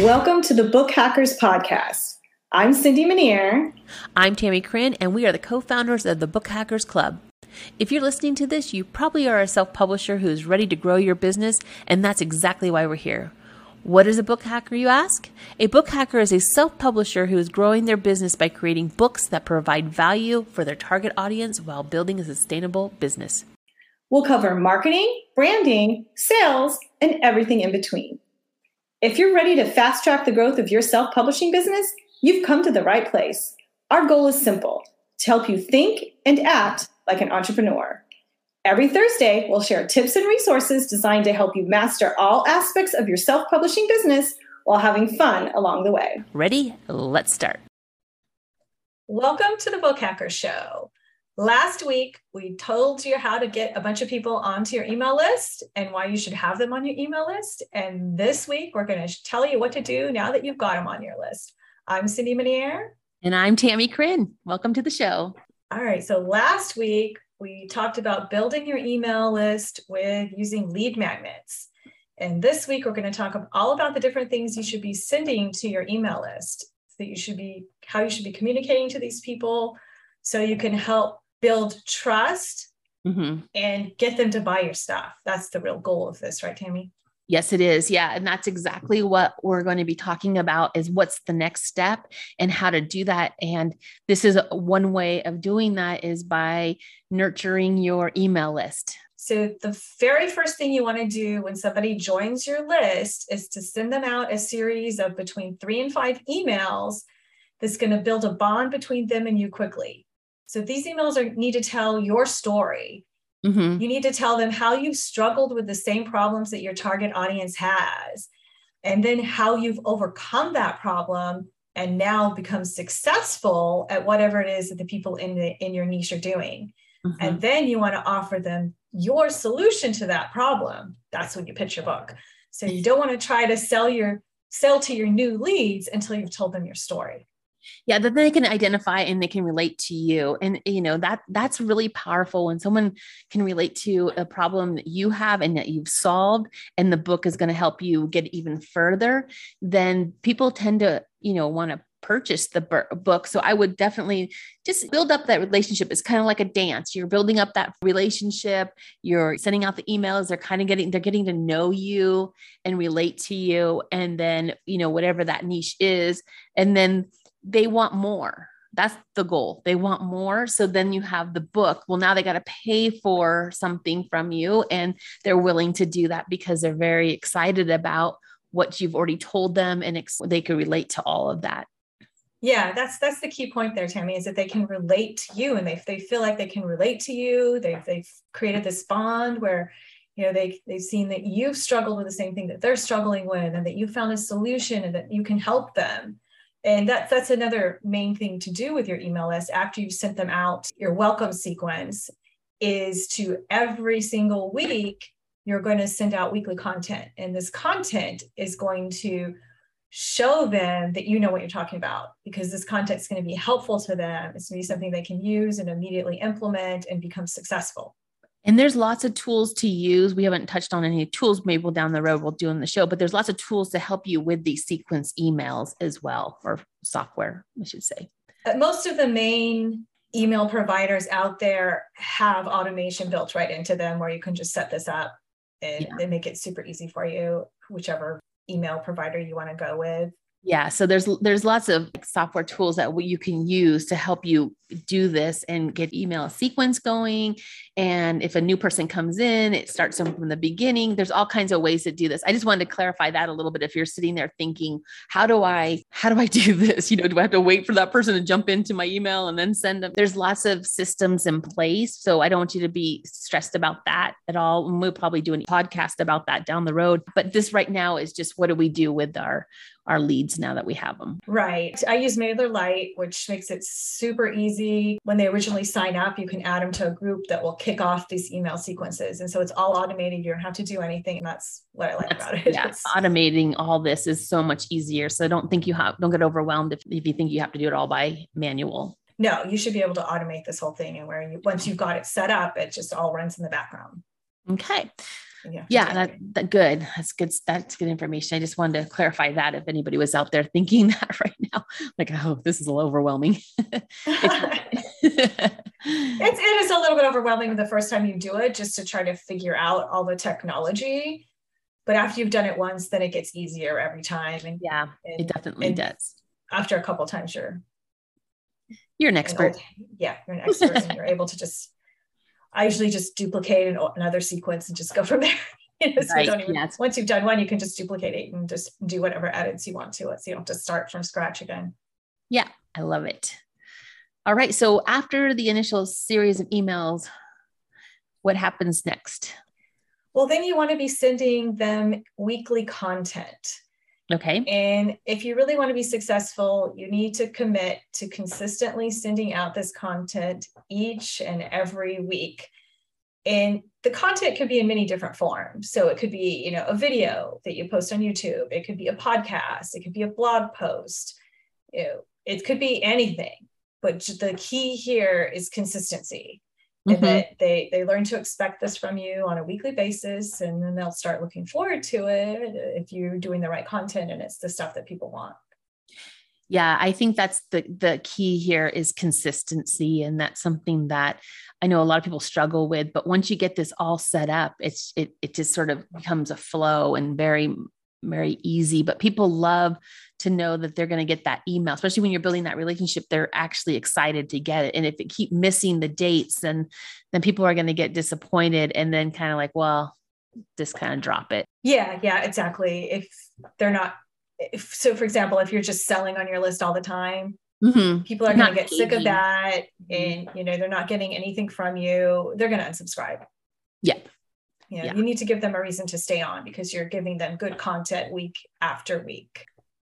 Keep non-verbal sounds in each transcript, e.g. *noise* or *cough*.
Welcome to the Book Hackers Podcast. I'm Cindy Minear. I'm Tammie Chrin, and we are the co founders of the Book Hackers Club. If you're listening to this, you probably are a self publisher who's ready to grow your business, and that's exactly why we're here. What is a book hacker, you ask? A book hacker is a self publisher who is growing their business by creating books that provide value for their target audience while building a sustainable business. We'll cover marketing, branding, sales, and everything in between. If you're ready to fast track the growth of your self publishing business, you've come to the right place. Our goal is simple to help you think and act like an entrepreneur. Every Thursday, we'll share tips and resources designed to help you master all aspects of your self publishing business while having fun along the way. Ready? Let's start. Welcome to the Book Hacker Show. Last week, we told you how to get a bunch of people onto your email list and why you should have them on your email list. And this week, we're going to tell you what to do now that you've got them on your list. I'm Cindy Minear. And I'm Tammie Chrin. Welcome to the show. All right. So last week, we talked about building your email list with using lead magnets. And this week, we're going to talk all about the different things you should be sending to your email list. That you should be, how you should be communicating to these people so you can help build trust mm-hmm. and get them to buy your stuff. That's the real goal of this, right, Tammie? Yes, it is. Yeah. And that's exactly what we're going to be talking about is what's the next step and how to do that. And this is one way of doing that is by nurturing your email list. So the very first thing you want to do when somebody joins your list is to send them out a series of between three and five emails that's going to build a bond between them and you quickly. So these emails are need to tell your story. Mm-hmm. You need to tell them how you've struggled with the same problems that your target audience has, and then how you've overcome that problem and now become successful at whatever it is that the people in the in your niche are doing. Mm-hmm. And then you want to offer them your solution to that problem. That's when you pitch your book. So you don't want to try to sell your sell to your new leads until you've told them your story yeah that they can identify and they can relate to you and you know that that's really powerful when someone can relate to a problem that you have and that you've solved and the book is going to help you get even further then people tend to you know want to purchase the book. So I would definitely just build up that relationship. It's kind of like a dance. You're building up that relationship. You're sending out the emails. They're kind of getting, they're getting to know you and relate to you. And then, you know, whatever that niche is. And then they want more. That's the goal. They want more. So then you have the book. Well, now they got to pay for something from you, and they're willing to do that because they're very excited about what you've already told them and ex- they can relate to all of that. Yeah, that's that's the key point there, Tammie, is that they can relate to you and they, they feel like they can relate to you. They've they've created this bond where you know they they've seen that you've struggled with the same thing that they're struggling with and that you found a solution and that you can help them and that, that's another main thing to do with your email list after you've sent them out. Your welcome sequence is to every single week, you're going to send out weekly content. And this content is going to show them that you know what you're talking about because this content is going to be helpful to them. It's going to be something they can use and immediately implement and become successful. And there's lots of tools to use. We haven't touched on any tools, maybe we'll down the road we'll do in the show, but there's lots of tools to help you with these sequence emails as well, or software, I should say. Uh, most of the main email providers out there have automation built right into them where you can just set this up and, yeah. and make it super easy for you, whichever email provider you want to go with. Yeah, so there's there's lots of software tools that you can use to help you do this and get email sequence going. And if a new person comes in, it starts them from the beginning. There's all kinds of ways to do this. I just wanted to clarify that a little bit. If you're sitting there thinking, how do I, how do I do this? *laughs* You know, do I have to wait for that person to jump into my email and then send them? There's lots of systems in place. So I don't want you to be stressed about that at all. And we'll probably do a podcast about that down the road. But this right now is just what do we do with our our leads now that we have them. Right. I use MailerLite, which makes it super easy. When they originally sign up, you can add them to a group that will kick off these email sequences. And so it's all automated. You don't have to do anything. And that's what I like that's, about it. Yeah, automating all this is so much easier. So don't think you have, don't get overwhelmed if, if you think you have to do it all by manual. No, you should be able to automate this whole thing. And where you, once you've got it set up, it just all runs in the background. Okay. Yeah that, that good. That's good that's good information. I just wanted to clarify that if anybody was out there thinking *laughs* that right now like oh this is a little overwhelming. *laughs* It's, *laughs* it is a little bit overwhelming the first time you do it just to try to figure out all the technology but after you've done it once then it gets easier every time and yeah and, it definitely does. after a couple times you're you're an expert. old, yeah you're an expert and you're able to just i usually just duplicate an, another sequence and just go from *laughs* there you know, so right. even, yes. once you've done one you can just duplicate it and just do whatever edits you want to it so you don't have to start from scratch again yeah i love it all right. So after the initial series of emails, what happens next? Well, then you want to be sending them weekly content. Okay. And if you really want to be successful, you need to commit to consistently sending out this content each and every week. And the content could be in many different forms. So it could be, you know, a video that you post on YouTube. It could be a podcast. It could be a blog post. You know, it could be anything but the key here is consistency and mm-hmm. that they they learn to expect this from you on a weekly basis and then they'll start looking forward to it if you're doing the right content and it's the stuff that people want yeah i think that's the the key here is consistency and that's something that i know a lot of people struggle with but once you get this all set up it's it, it just sort of becomes a flow and very very easy, but people love to know that they're going to get that email, especially when you're building that relationship. They're actually excited to get it. And if it keep missing the dates, then then people are going to get disappointed and then kind of like, well, just kind of drop it. Yeah, yeah, exactly. If they're not if so for example, if you're just selling on your list all the time, mm-hmm. people are going to get sick of that and you know, they're not getting anything from you, they're going to unsubscribe. Yep you know, yeah. you need to give them a reason to stay on because you're giving them good content week after week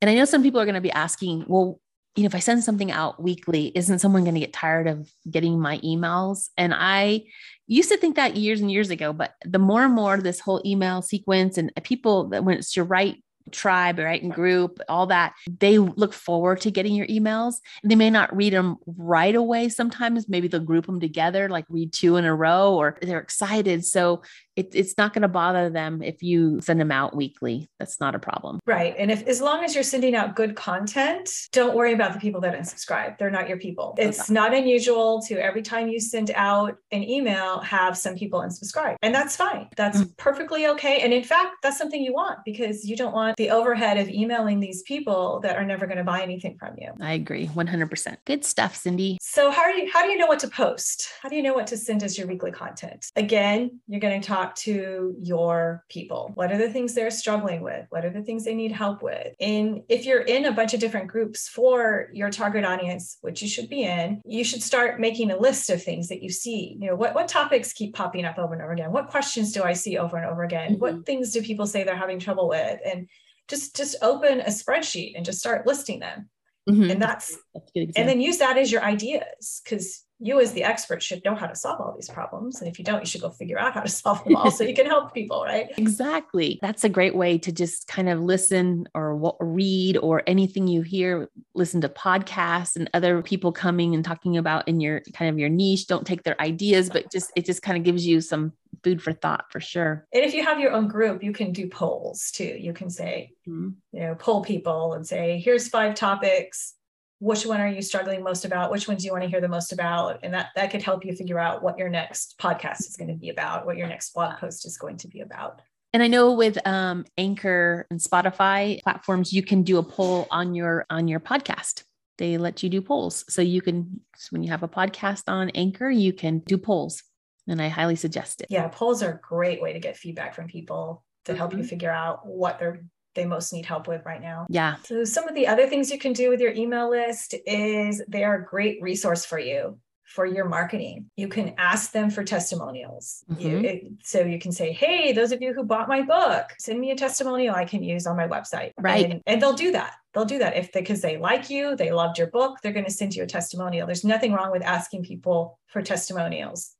and i know some people are going to be asking well you know if i send something out weekly isn't someone going to get tired of getting my emails and i used to think that years and years ago but the more and more this whole email sequence and people that when it's your right tribe, right? And group, all that, they look forward to getting your emails. And they may not read them right away. Sometimes maybe they'll group them together, like read two in a row, or they're excited. So it, it's not going to bother them if you send them out weekly. That's not a problem. Right. And if as long as you're sending out good content, don't worry about the people that unsubscribe. They're not your people. It's okay. not unusual to every time you send out an email, have some people unsubscribe. And that's fine. That's mm-hmm. perfectly okay. And in fact, that's something you want because you don't want the overhead of emailing these people that are never going to buy anything from you. I agree 100%. Good stuff, Cindy. So how do you how do you know what to post? How do you know what to send as your weekly content? Again, you're going to talk to your people. What are the things they're struggling with? What are the things they need help with? And if you're in a bunch of different groups for your target audience, which you should be in, you should start making a list of things that you see. You know, what, what topics keep popping up over and over again? What questions do I see over and over again? Mm-hmm. What things do people say they're having trouble with? And just just open a spreadsheet and just start listing them. Mm-hmm. and that's, that's and then use that as your ideas because you as the expert should know how to solve all these problems. And if you don't you should go figure out how to *laughs* solve them all so you can help people right? Exactly. That's a great way to just kind of listen or read or anything you hear listen to podcasts and other people coming and talking about in your kind of your niche. Don't take their ideas but just it just kind of gives you some food for thought for sure. And if you have your own group, you can do polls too. You can say, mm-hmm. you know, poll people and say, here's five topics. Which one are you struggling most about? Which ones do you want to hear the most about? And that that could help you figure out what your next podcast is going to be about, what your next blog post is going to be about. And I know with um, Anchor and Spotify platforms, you can do a poll on your on your podcast. They let you do polls, so you can when you have a podcast on Anchor, you can do polls and I highly suggest it. Yeah, polls are a great way to get feedback from people to help mm-hmm. you figure out what they're they most need help with right now. Yeah. So some of the other things you can do with your email list is they are a great resource for you for your marketing. You can ask them for testimonials. Mm-hmm. You, it, so you can say, hey, those of you who bought my book, send me a testimonial I can use on my website. Right. And, and they'll do that. They'll do that if because they, they like you, they loved your book, they're going to send you a testimonial. There's nothing wrong with asking people for testimonials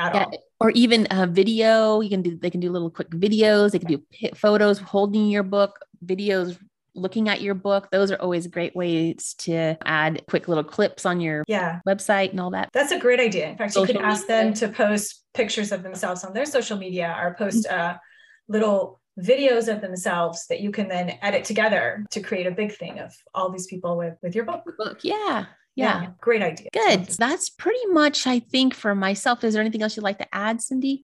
at yeah, all. Or even a video. You can do, they can do little quick videos. They can do photos holding your book, videos looking at your book those are always great ways to add quick little clips on your yeah. website and all that that's a great idea in fact social you could ask media. them to post pictures of themselves on their social media or post mm-hmm. little videos of themselves that you can then edit together to create a big thing of all these people with with your book. Book, yeah. Yeah. yeah. Great idea. Good. That's pretty much, I think, for myself. Is there anything else you'd like to add, Cindy?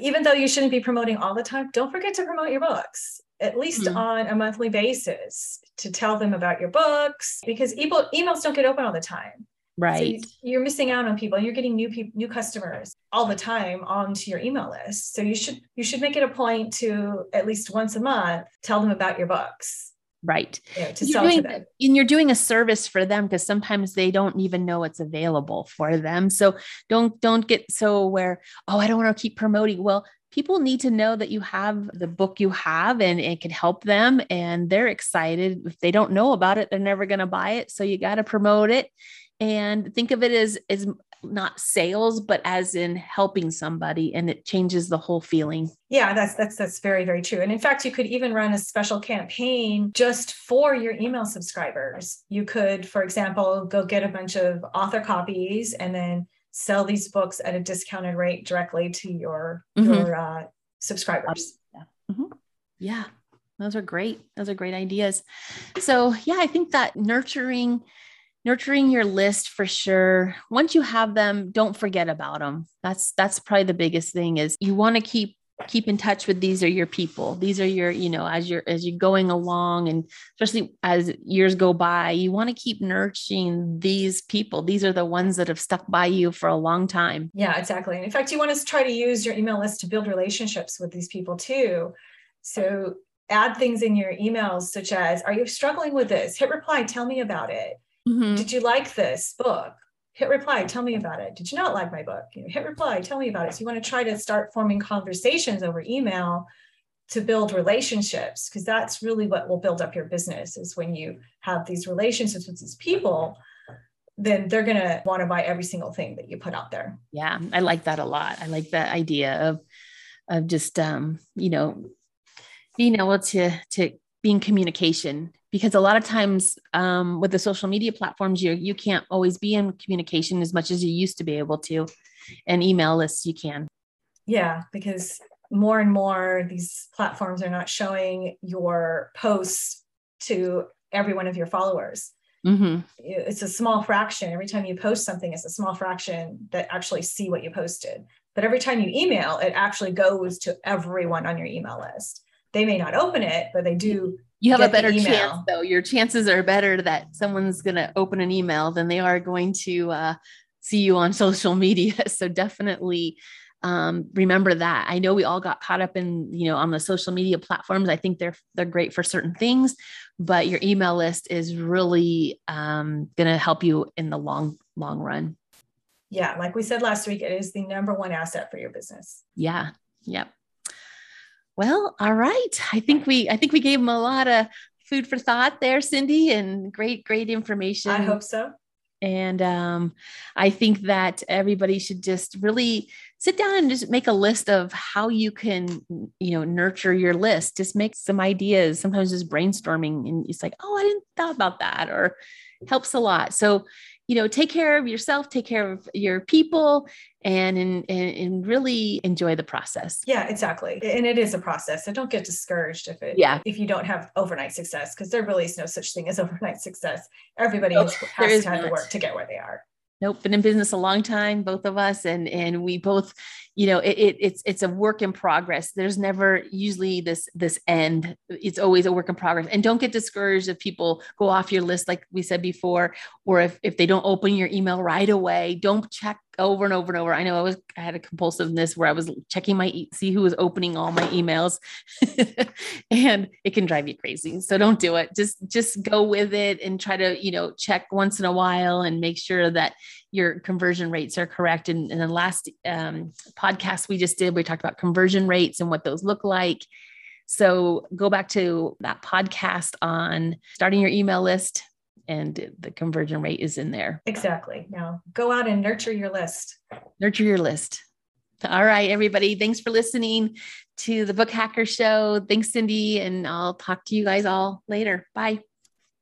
Even though you shouldn't be promoting all the time, don't forget to promote your books at least mm-hmm. on a monthly basis to tell them about your books because email, emails don't get open all the time. Right. So you're missing out on people. You're getting new people, new customers all the time onto your email list. So you should you should make it a point to at least once a month tell them about your books. Right. Know, to you're sell doing, to them. And you're doing a service for them because sometimes they don't even know it's available for them. So don't don't get so where, oh, I don't want to keep promoting. Well, people need to know that you have the book you have and it can help them and they're excited. If they don't know about it, they're never going to buy it. So you got to promote it and think of it as as not sales but as in helping somebody and it changes the whole feeling yeah that's that's that's very very true and in fact you could even run a special campaign just for your email subscribers you could for example go get a bunch of author copies and then sell these books at a discounted rate directly to your mm-hmm. your uh, subscribers. Yeah. Mm-hmm. yeah, those are great. Those are great ideas. So yeah, I think that nurturing nurturing your list for sure. Once you have them don't forget about them that's that's probably the biggest thing is you want to keep keep in touch with these are your people. These are your you know as you're as you're going along and especially as years go by you want to keep nurturing these people. These are the ones that have stuck by you for a long time. Yeah exactly. And in fact you want to try to use your email list to build relationships with these people too. So add things in your emails such as are you struggling with this? Hit reply tell me about it mm-hmm. did you like this book hit reply, tell me about it. Did you not like my book? You know, hit reply, tell me about it. So you want to try to start forming conversations over email to build relationships because that's really what will build up your business is when you have these relationships with these people then they're going to want to buy every single thing that you put out there yeah i like that a lot i like that idea of of just um you know being able to to be in communication because a lot of times um, with the social media platforms you you can't always be in communication as much as you used to be able to and email lists you can. Yeah because more and more these platforms are not showing your posts to every one of your followers. Mm-hmm. it's a small fraction. Every time you post something it's a small fraction that actually see what you posted. But every time you email it actually goes to everyone on your email list. They may not open it but they do you have a better chance though. Your chances are better that someone's going to open an email than they are going to uh, see you on *laughs* social media. *laughs* So definitely um, remember that. I know we all got caught up in you know on the social media platforms. I think they're they're great for certain things but your email list is really um, going to help you in the long long run. Yeah like we said last week it is the number one asset for your business. Yeah yep well, all right. I think we I think we gave them a lot of food for thought there, Cindy, and great, great information. I hope so. And um, I think that everybody should just really sit down and just make a list of how you can, you know, nurture your list. Just make some ideas. Sometimes just brainstorming, and it's like, oh, I didn't thought about that, or helps a lot. So you know, take care of yourself, take care of your people, and, and, and really enjoy the process. Yeah, exactly. And it is a process. So don't get discouraged if it yeah. if you don't have overnight success, because there really is no such thing as *laughs* overnight success. Everybody has, has to have the work to get where they are nope been in business a long time both of us and and we both you know it, it, it's it's a work in progress there's never usually this this end it's always a work in progress and don't get discouraged if people go off your list like we said before or if if they don't open your email right away don't check over and over and over. I know I was I had a compulsiveness where I was checking my see who was opening all my emails *laughs* and it can drive you crazy. So don't do it. Just just go with it and try to, you know, check once in a while and make sure that your conversion rates are correct. And in the last um, podcast we just did, we talked about conversion rates and what those look like. So go back to that podcast on starting your email list and the conversion rate is in there. Exactly. Now go out and nurture your list. Nurture your list. All right, everybody. Thanks for listening to the Book Hacker Show. Thanks, Cindy. And I'll talk to you guys all later. Bye.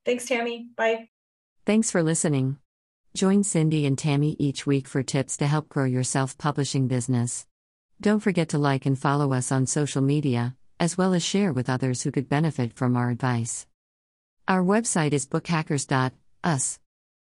Thanks, Tammie. Bye. Thanks for listening. Join Cindy and Tammie each week for tips to help grow your self publishing business. Don't forget to like and follow us on social media as well as share with others who could benefit from our advice. Our website is bookhackers.us.